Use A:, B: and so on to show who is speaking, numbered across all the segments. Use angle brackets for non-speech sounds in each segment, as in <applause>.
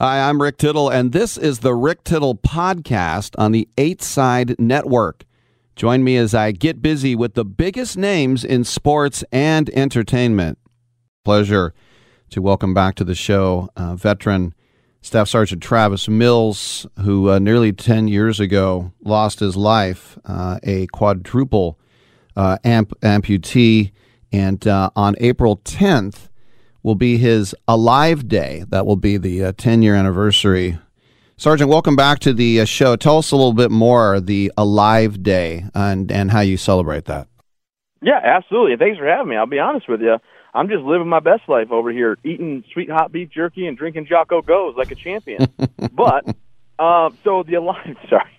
A: Hi, I'm Rick Tittle, and this is the Rick Tittle Podcast on the Eight Side Network. Join me as I get busy with the biggest names in sports and entertainment. Pleasure to welcome back to the show uh, veteran Staff Sergeant Travis Mills, who uh, nearly 10 years ago lost his life, uh, a quadruple uh, amp- amputee. And uh, on April 10th will be his Alive Day. That will be the 10 year anniversary. Sergeant, welcome back to the show. Tell us a little bit more the Alive Day and, and how you celebrate that.
B: Yeah, absolutely. Thanks for having me. I'll be honest with you. I'm just living my best life over here, eating sweet hot beef jerky and drinking Jocko Goes like a champion. <laughs> but uh, so the alive, <laughs> sorry,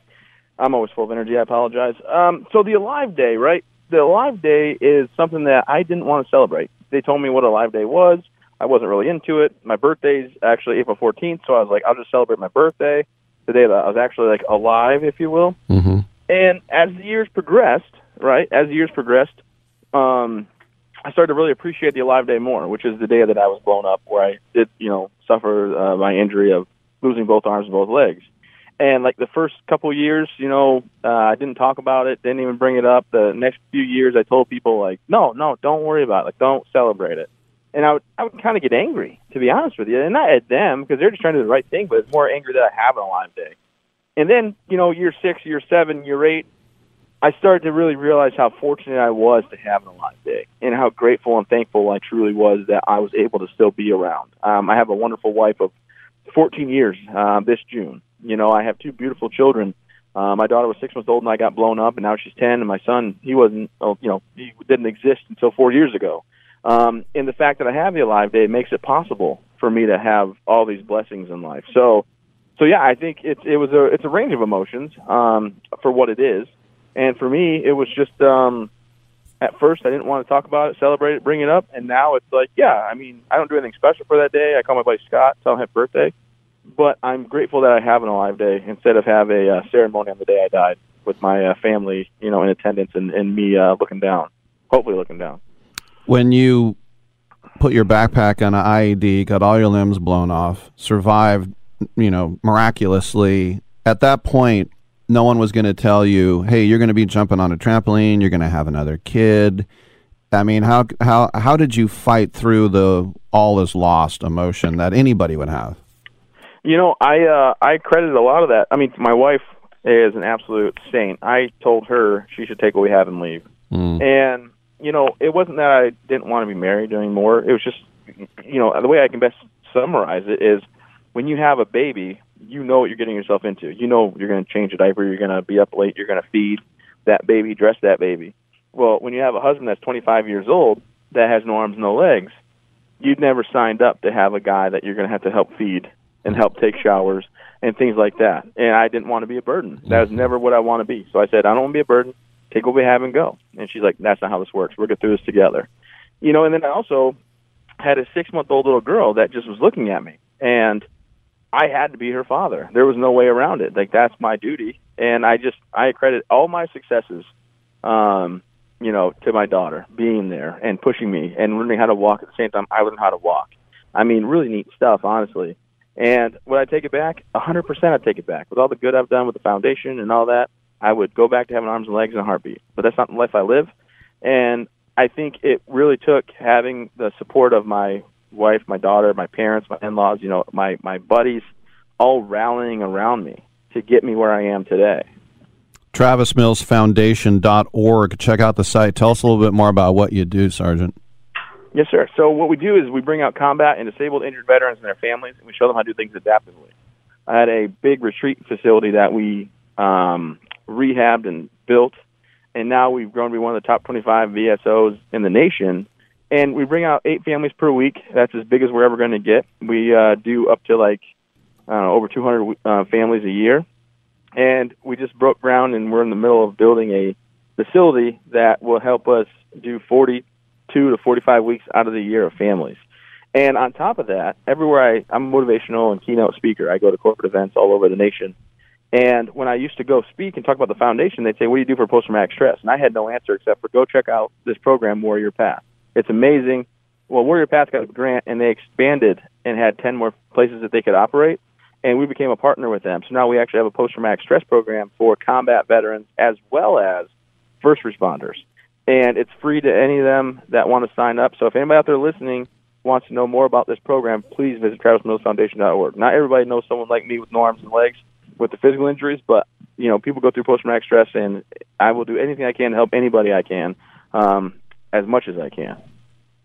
B: I'm always full of energy. I apologize. Um, so the alive day, right? The alive day is something that I didn't want to celebrate. They told me what a alive day was. I wasn't really into it. My birthday's actually April 14th, so I was like, I'll just celebrate my birthday, the day that I was actually like alive, if you will.
A: Mm-hmm.
B: And as the years progressed, right? As the years progressed, um, I started to really appreciate the Alive Day more, which is the day that I was blown up, where I did, you know, suffer uh, my injury of losing both arms and both legs. And like the first couple years, you know, uh, I didn't talk about it, didn't even bring it up. The next few years, I told people like, no, no, don't worry about it, like, don't celebrate it. And I would, I would kind of get angry, to be honest with you, and not at them because they're just trying to do the right thing, but it's more angry that I have an Alive Day. And then, you know, year six, year seven, year eight, I started to really realize how fortunate I was to have an alive day and how grateful and thankful I truly was that I was able to still be around. Um, I have a wonderful wife of 14 years uh, this June. You know, I have two beautiful children. Uh, my daughter was six months old and I got blown up, and now she's 10. And my son, he wasn't, oh, you know, he didn't exist until four years ago. Um, and the fact that I have the Alive Day makes it possible for me to have all these blessings in life. So, so yeah, I think it's it was a it's a range of emotions um, for what it is. And for me, it was just um, at first I didn't want to talk about it, celebrate it, bring it up, and now it's like, yeah, I mean, I don't do anything special for that day. I call my buddy Scott, tell him happy birthday, but I'm grateful that I have an alive day instead of have a uh, ceremony on the day I died with my uh, family, you know, in attendance and, and me uh, looking down, hopefully looking down.
A: When you put your backpack on an IED, got all your limbs blown off, survived, you know, miraculously. At that point, no one was going to tell you, "Hey, you're going to be jumping on a trampoline. You're going to have another kid." I mean, how how how did you fight through the all is lost emotion that anybody would have?
B: You know, I uh, I credit a lot of that. I mean, my wife is an absolute saint. I told her she should take what we have and leave.
A: Mm.
B: And you know, it wasn't that I didn't want to be married anymore. It was just, you know, the way I can best summarize it is when you have a baby, you know what you're getting yourself into. You know you're going to change a diaper, you're going to be up late, you're going to feed that baby, dress that baby. Well, when you have a husband that's 25 years old that has no arms, no legs, you'd never signed up to have a guy that you're going to have to help feed and help take showers and things like that. And I didn't want to be a burden. That was never what I want to be. So I said, I don't want to be a burden. Take what we have and go. And she's like, That's not how this works. We're going to through this together. You know, and then I also had a six month old little girl that just was looking at me. And I had to be her father. There was no way around it. Like that's my duty, and I just I credit all my successes, um, you know, to my daughter being there and pushing me and learning how to walk at the same time I learned how to walk. I mean, really neat stuff, honestly. And would I take it back? A hundred percent, I'd take it back. With all the good I've done with the foundation and all that, I would go back to having arms and legs and a heartbeat. But that's not the life I live. And I think it really took having the support of my wife, my daughter, my parents, my in-laws, you know, my my buddies, all rallying around me to get me where I am today.
A: TravisMillsFoundation.org. Check out the site. Tell us a little bit more about what you do, Sergeant.
B: Yes, sir. So what we do is we bring out combat and disabled injured veterans and their families, and we show them how to do things adaptively. I had a big retreat facility that we um, rehabbed and built, and now we've grown to be one of the top 25 VSOs in the nation and we bring out eight families per week. That's as big as we're ever going to get. We uh, do up to like I don't know, over 200 uh, families a year, and we just broke ground and we're in the middle of building a facility that will help us do 42 to 45 weeks out of the year of families. And on top of that, everywhere I, I'm a motivational and keynote speaker. I go to corporate events all over the nation. And when I used to go speak and talk about the foundation, they'd say, "What do you do for post traumatic stress?" And I had no answer except for go check out this program, Warrior Path. It's amazing. Well, Warrior Path got a grant, and they expanded and had ten more places that they could operate. and we became a partner with them. So now we actually have a post traumatic stress program for combat veterans as well as first responders. And it's free to any of them that want to sign up. So if anybody out there listening wants to know more about this program, please visit TravisMillsFoundation.org. Not everybody knows someone like me with no arms and legs with the physical injuries, but you know, people go through post traumatic stress, and I will do anything I can to help anybody I can, um, as much as I can.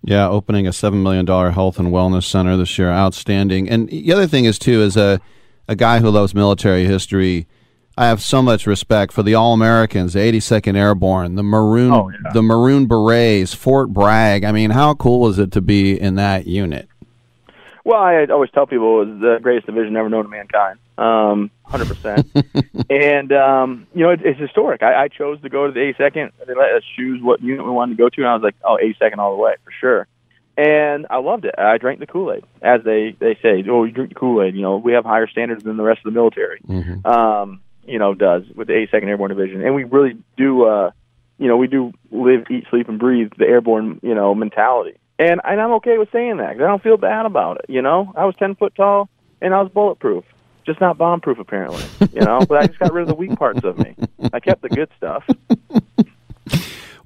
A: Yeah, opening a seven million dollar health and wellness center this year, outstanding. And the other thing is too, as a a guy who loves military history, I have so much respect for the All Americans, the 82nd Airborne, the Maroon,
B: oh, yeah.
A: the Maroon Berets, Fort Bragg. I mean, how cool is it to be in that unit?
B: Well, I always tell people it was the greatest division ever known to mankind, um, 100%. <laughs> and, um, you know, it, it's historic. I, I chose to go to the 82nd. They let us choose what unit we wanted to go to, and I was like, oh, 82nd all the way, for sure. And I loved it. I drank the Kool Aid, as they, they say, oh, you drink the Kool Aid. You know, we have higher standards than the rest of the military, mm-hmm. um, you know, does with the 82nd Airborne Division. And we really do, uh, you know, we do live, eat, sleep, and breathe the airborne, you know, mentality. And, and I'm okay with saying that because I don't feel bad about it. You know, I was 10 foot tall and I was bulletproof, just not bomb proof apparently. You know, but I just got rid of the weak parts of me. I kept the good stuff. <laughs>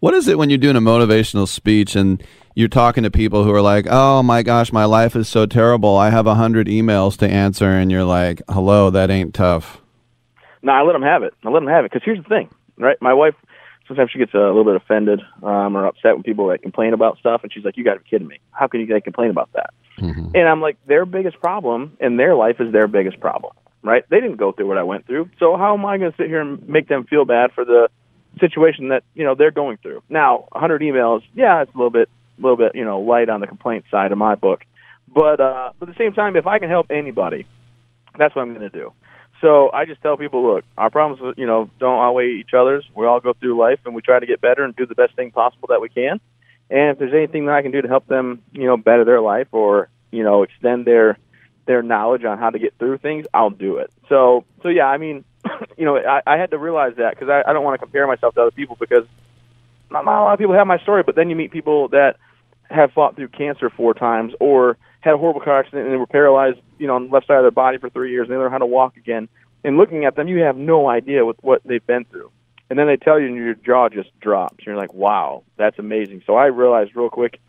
A: What is it when you're doing a motivational speech and you're talking to people who are like, "Oh my gosh, my life is so terrible. I have a hundred emails to answer," and you're like, "Hello, that ain't tough."
B: No, I let them have it. I let them have it because here's the thing, right? My wife sometimes she gets a little bit offended um, or upset when people like complain about stuff, and she's like, "You got to be kidding me! How can you like, complain about that?" Mm-hmm. And I'm like, their biggest problem in their life is their biggest problem, right? They didn't go through what I went through, so how am I going to sit here and make them feel bad for the situation that you know they're going through? Now, 100 emails, yeah, it's a little bit, a little bit, you know, light on the complaint side of my book, but uh, but at the same time, if I can help anybody, that's what I'm going to do. So I just tell people, look, our problems, you know, don't outweigh each other's. We all go through life, and we try to get better and do the best thing possible that we can. And if there's anything that I can do to help them, you know, better their life or you know extend their their knowledge on how to get through things, I'll do it. So so yeah, I mean, <clears throat> you know, I, I had to realize that because I, I don't want to compare myself to other people because not, not a lot of people have my story. But then you meet people that have fought through cancer four times or had a horrible car accident and were paralyzed, you know, on the left side of their body for three years and they learn how to walk again. And looking at them, you have no idea what what they've been through. And then they tell you, and your jaw just drops. You're like, "Wow, that's amazing." So I realized real quick,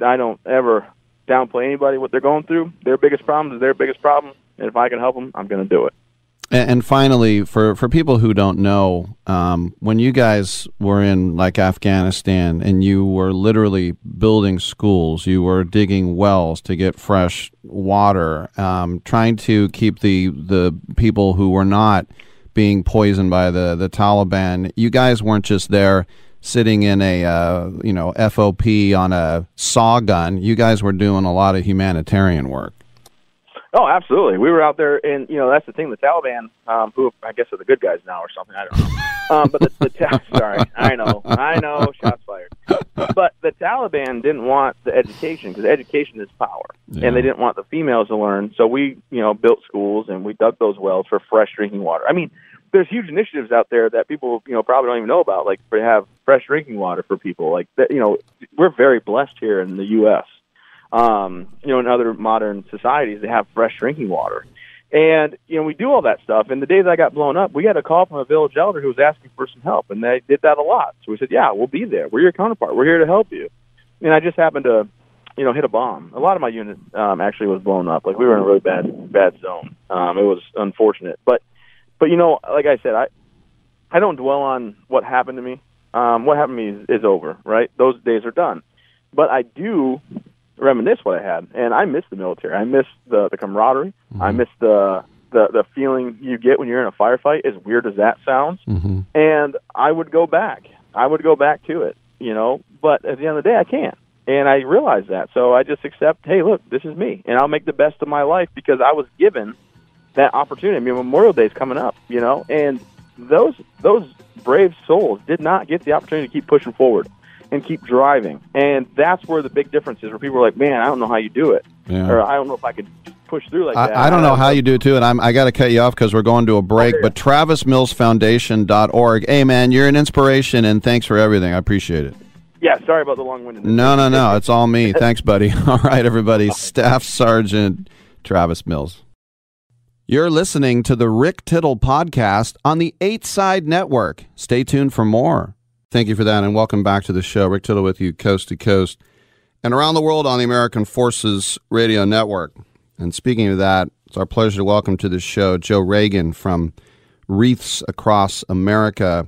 B: I don't ever downplay anybody what they're going through. Their biggest problem is their biggest problem, and if I can help them, I'm going to do it.
A: And, finally, for, for people who don't know, um, when you guys were in like Afghanistan and you were literally building schools, you were digging wells to get fresh water, um, trying to keep the the people who were not being poisoned by the, the Taliban. You guys weren't just there sitting in a uh, you know FOB on a saw gun. You guys were doing a lot of humanitarian work.
B: Oh, absolutely. We were out there, and you know that's the thing. The Taliban, um, who I guess are the good guys now or something. I don't know. Um, but the, the <laughs> sorry, I know, I know, shots fired. But the Taliban didn't want the education because education is power, yeah. and they didn't want the females to learn. So we, you know, built schools and we dug those wells for fresh drinking water. I mean, there's huge initiatives out there that people, you know, probably don't even know about, like to have fresh drinking water for people. Like that, you know, we're very blessed here in the U.S um, you know, in other modern societies, they have fresh drinking water. And, you know, we do all that stuff. And the days I got blown up, we had a call from a village elder who was asking for some help. And they did that a lot. So we said, yeah, we'll be there. We're your counterpart. We're here to help you. And I just happened to, you know, hit a bomb. A lot of my unit um, actually was blown up. Like we were in a really bad, bad zone. Um, it was unfortunate. But, but, you know, like I said, I, I don't dwell on what happened to me. Um, what happened to me is, is over, right? Those days are done. But I do reminisce what I had, and I miss the military. I miss the the camaraderie. Mm-hmm. I miss the the the feeling you get when you're in a firefight. As weird as that sounds, mm-hmm. and I would go back. I would go back to it, you know. But at the end of the day, I can't, and I realize that. So I just accept. Hey, look, this is me, and I'll make the best of my life because I was given that opportunity. I mean, Memorial Day is coming up, you know, and those those brave souls did not get the opportunity to keep pushing forward and keep driving. And that's where the big difference is, where people are like, "Man, I don't know how you do it," yeah. or "I don't know if I could push through like
A: I,
B: that."
A: I don't know uh, how you do it too, and I'm, I got to cut you off because we're going to a break. But TravisMillsFoundation.org. Hey, man, you're an inspiration, and thanks for everything. I appreciate it.
B: Yeah, sorry about the long-winded.
A: No, no, no. It's all me. <laughs> Thanks, buddy. <laughs> All right, everybody. <laughs> Staff Sergeant Travis Mills. You're listening to the Rick Tittle podcast on the Eight Side Network. Stay tuned for more. Thank you for that, and welcome back to the show. Rick Tittle with you, coast to coast, and around the world on the American Forces Radio Network. And speaking of that, it's our pleasure to welcome to the show Joe Reagan from Wreaths Across America.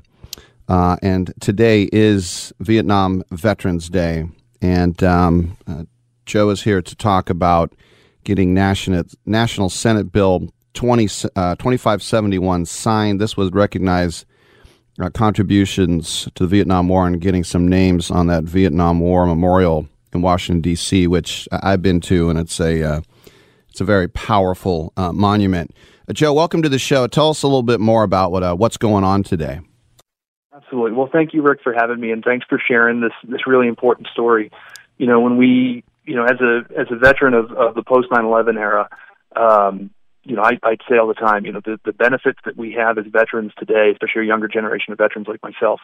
A: Uh, and today is Vietnam Veterans Day. And um, uh, Joe is here to talk about getting National, National Senate Bill 20, uh, 2571 signed. This would recognize uh, contributions to the Vietnam War and getting some names on that Vietnam War memorial in Washington D.C., which I've been to, and it's a uh, it's a very powerful uh, monument. Uh, Joe, welcome to the show. Tell us a little bit more about what uh, what's going on today.
C: Absolutely. Well, thank you, Rick, for having me, and thanks for sharing this this really important story. You know, when we, you know, as a as a veteran of, of the post 9/11 era, um, you know, I, I'd say all the time, you know, the, the benefits that we have as veterans today, especially a younger generation of veterans like myself,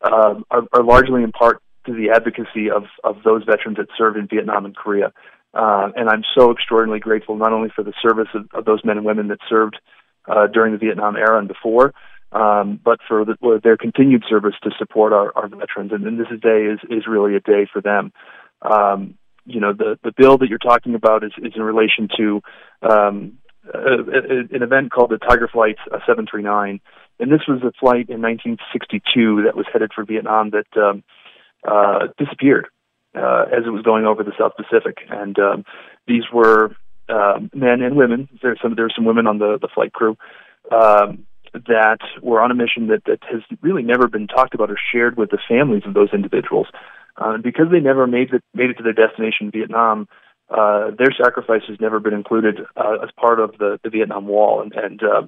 C: um, are, are largely in part to the advocacy of, of those veterans that served in Vietnam and Korea. Uh, and I'm so extraordinarily grateful not only for the service of, of those men and women that served uh, during the Vietnam era and before, um, but for the, their continued service to support our, our veterans. And, and this day is, is really a day for them. Um, you know, the, the bill that you're talking about is, is in relation to um, uh, an event called the Tiger Flight uh, 739, and this was a flight in 1962 that was headed for Vietnam that um, uh, disappeared uh, as it was going over the South Pacific, and um, these were uh, men and women. There's some there were some women on the the flight crew. Um, that were on a mission that, that has really never been talked about or shared with the families of those individuals. Uh, because they never made it, made it to their destination, Vietnam, uh, their sacrifice has never been included uh, as part of the, the Vietnam Wall, and, and uh,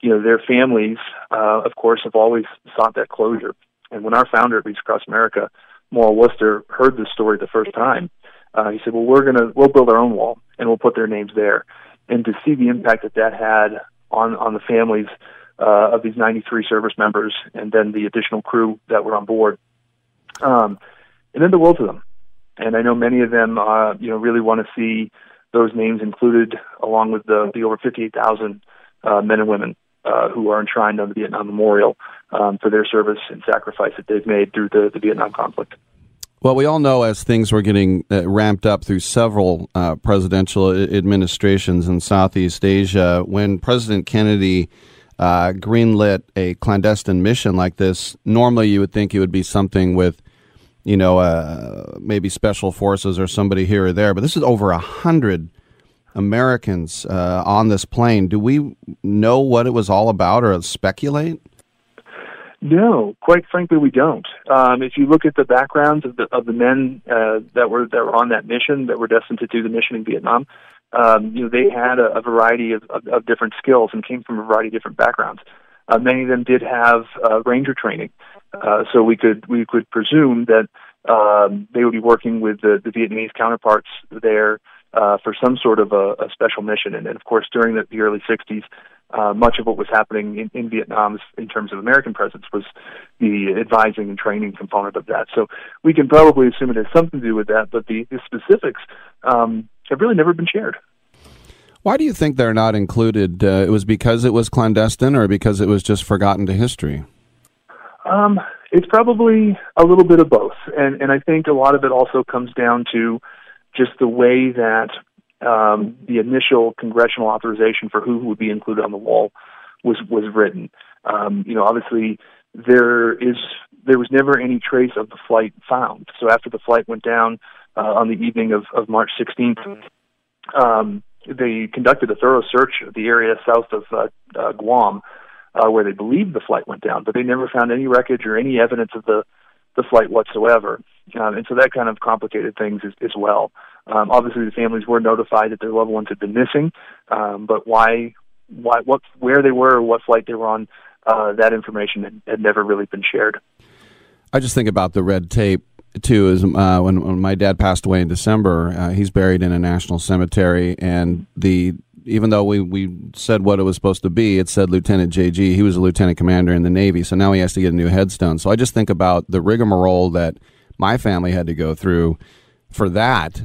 C: you know their families, uh, of course, have always sought that closure. And when our founder at Wreaths Across America, Morrill Worcester, heard this story the first time, uh, he said, "Well, we're gonna we'll build our own wall, and we'll put their names there." And to see the impact that that had on on the families uh, of these 93 service members, and then the additional crew that were on board, um, it meant the world to them and I know many of them, uh, you know, really want to see those names included along with the, the over 58,000 uh, men and women uh, who are enshrined on the Vietnam Memorial um, for their service and sacrifice that they've made through the, the Vietnam conflict.
A: Well, we all know as things were getting uh, ramped up through several uh, presidential administrations in Southeast Asia, when President Kennedy uh, greenlit a clandestine mission like this, normally you would think it would be something with you know, uh, maybe special forces or somebody here or there. But this is over a hundred Americans uh, on this plane. Do we know what it was all about, or speculate?
C: No, quite frankly, we don't. Um, if you look at the backgrounds of the of the men uh, that were that were on that mission, that were destined to do the mission in Vietnam, um, you know, they had a, a variety of, of, of different skills and came from a variety of different backgrounds. Uh, many of them did have uh, ranger training, uh, so we could we could presume that um, they would be working with the, the Vietnamese counterparts there uh, for some sort of a, a special mission. And, and of course, during the, the early '60s, uh, much of what was happening in, in Vietnam in terms of American presence was the advising and training component of that. So we can probably assume it has something to do with that, but the, the specifics um, have really never been shared.
A: Why do you think they're not included? Uh, it was because it was clandestine, or because it was just forgotten to history?
C: Um, it's probably a little bit of both, and and I think a lot of it also comes down to just the way that um, the initial congressional authorization for who would be included on the wall was was written. Um, you know, obviously there is there was never any trace of the flight found. So after the flight went down uh, on the evening of, of March 16th, um, they conducted a thorough search of the area south of uh, uh, Guam, uh, where they believed the flight went down, but they never found any wreckage or any evidence of the the flight whatsoever. Um, and so that kind of complicated things as, as well. Um, obviously, the families were notified that their loved ones had been missing, um, but why, why, what, where they were, or what flight they were on, uh, that information had, had never really been shared.
A: I just think about the red tape too is uh, when, when, my dad passed away in December. Uh, he's buried in a national cemetery, and the even though we, we said what it was supposed to be, it said Lieutenant JG. He was a lieutenant commander in the Navy, so now he has to get a new headstone. So I just think about the rigmarole that my family had to go through for that.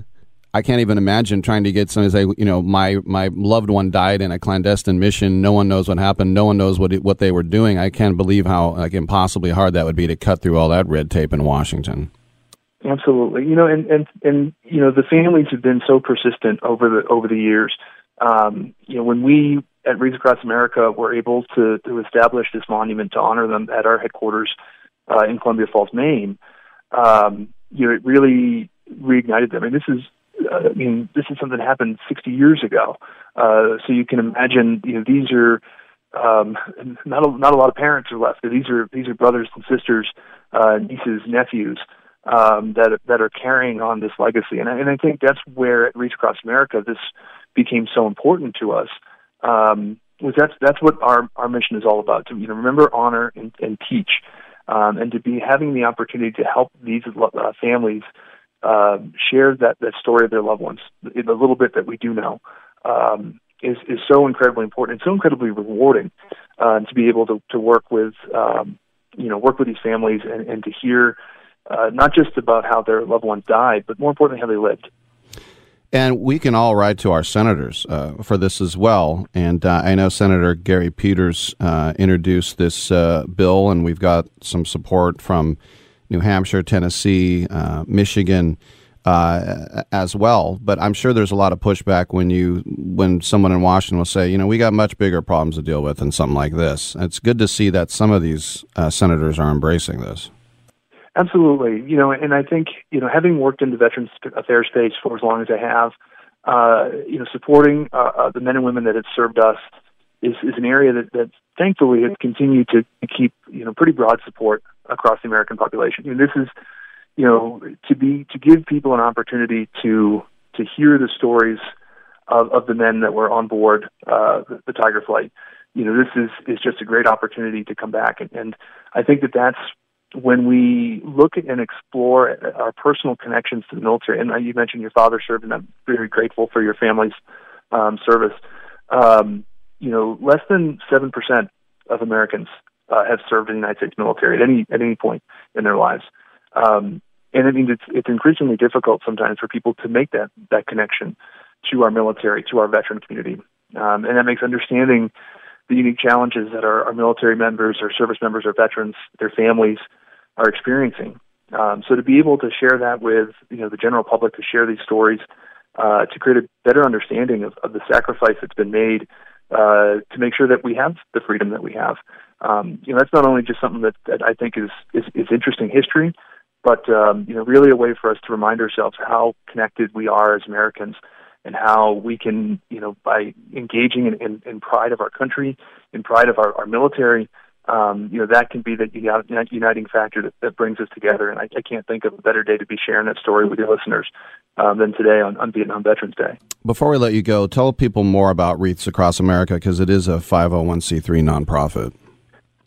A: I can't even imagine trying to get somebody to say, you know, my my loved one died in a clandestine mission. No one knows what happened. No one knows what what they were doing. I can't believe how like impossibly hard that would be to cut through all that red tape in Washington.
C: Absolutely, you know, and and and you know, the families have been so persistent over the over the years. Um, you know, when we at Wreaths Across America were able to to establish this monument to honor them at our headquarters uh, in Columbia Falls, Maine, um, you know, it really reignited them. I mean, this is uh, I mean, this is something that happened 60 years ago. Uh, so you can imagine, you know, these are um, not a, not a lot of parents are left. These are these are brothers and sisters, uh, nieces, nephews um, that that are carrying on this legacy. And I, and I think that's where at Wreaths Across America this became so important to us. Um, was that's that's what our our mission is all about to you know remember, honor, and, and teach, um, and to be having the opportunity to help these uh, families uh, share that, that story of their loved ones, the, the little bit that we do know, um, is, is so incredibly important and so incredibly rewarding uh, to be able to, to work with, um, you know, work with these families and, and to hear uh, not just about how their loved ones died, but more importantly, how they lived.
A: And we can all write to our senators uh, for this as well. And uh, I know Senator Gary Peters uh, introduced this uh, bill, and we've got some support from New Hampshire, Tennessee, uh, Michigan. As well, but I'm sure there's a lot of pushback when you when someone in Washington will say, you know, we got much bigger problems to deal with than something like this. It's good to see that some of these senators are embracing this.
C: Absolutely, you know, and I think you know, having worked in the Veterans Affairs space for as long as I have, uh, you know, supporting uh, uh, the men and women that have served us is, is an area that, that thankfully has continued to keep you know pretty broad support across the American population. And this is, you know, to be to give people an opportunity to to hear the stories of, of the men that were on board uh, the, the Tiger flight. You know, this is is just a great opportunity to come back, and, and I think that that's when we look and explore our personal connections to the military. And you mentioned your father served, and I'm very grateful for your family's um, service. Um, you know, less than seven percent of Americans uh, have served in the United States military at any at any point in their lives. Um, and I means it's it's increasingly difficult sometimes for people to make that that connection to our military, to our veteran community, um, and that makes understanding the unique challenges that our, our military members, our service members, our veterans, their families are experiencing. Um, so to be able to share that with you know the general public, to share these stories, uh, to create a better understanding of, of the sacrifice that's been made uh, to make sure that we have the freedom that we have. Um, you know, that's not only just something that, that I think is, is, is interesting history, but um, you know, really a way for us to remind ourselves how connected we are as Americans, and how we can, you know, by engaging in, in, in pride of our country, in pride of our, our military, um, you know, that can be the uniting factor that, that brings us together. And I, I, can't think of a better day to be sharing that story with your listeners um, than today on, on Vietnam Veterans Day.
A: Before we let you go, tell people more about Wreaths Across America because it is a 501c3 nonprofit.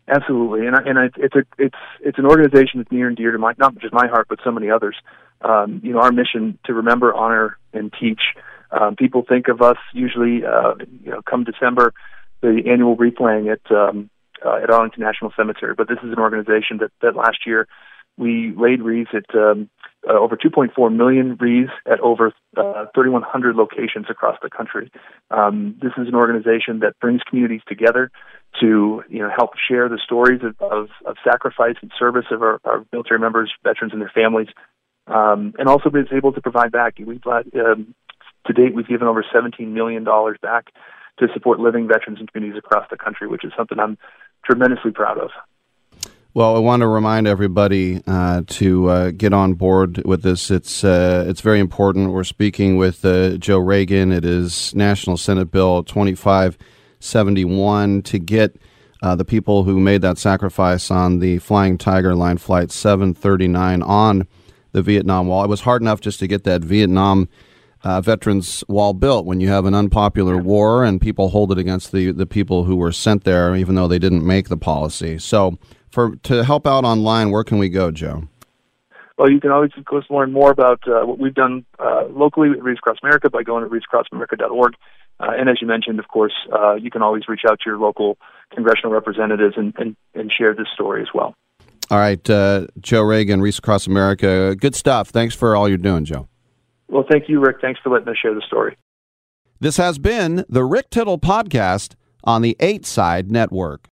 C: Absolutely, and I, and I, it's a it's it's an organization that's near and dear to my not just my heart, but so many others. Um, you know, our mission to remember, honor, and teach. Um, people think of us usually, uh, you know, come December, the annual wreath laying at um, uh, at Arlington National Cemetery. But this is an organization that that last year we laid wreaths at um, uh, over 2.4 million wreaths at over uh, 3,100 locations across the country. Um, this is an organization that brings communities together to you know help share the stories of, of, of sacrifice and service of our, our, military members, veterans, and their families, um, and also is able to provide back. We've um, to date we've given over 17 million dollars back to support living veterans and communities across the country, which is something I'm tremendously proud of.
A: Well, I want to remind everybody uh, to uh, get on board with this. It's uh, it's very important. We're speaking with uh, Joe Reagan. It is National Senate Bill 2571 to get uh, the people who made that sacrifice on the Flying Tiger Line Flight 739 on the Vietnam Wall. It was hard enough just to get that Vietnam uh, Veterans Wall built when you have an unpopular war and people hold it against the, the people who were sent there, even though they didn't make the policy. So for to help out online, where can we go, Joe?
C: Well, you can always, of course, learn more about uh, what we've done uh, locally at Wreaths Across America by going to wreathsacrossamerica.org. Uh, and as you mentioned, of course, uh, you can always reach out to your local congressional representatives and, and, and share this story as well.
A: All right, uh, Joe Reagan, Wreaths Across America. Good stuff. Thanks for all you're doing, Joe.
C: Well, thank you, Rick. Thanks for letting us share the story.
A: This has been the Rick Tittle Podcast on the 8 Side Network.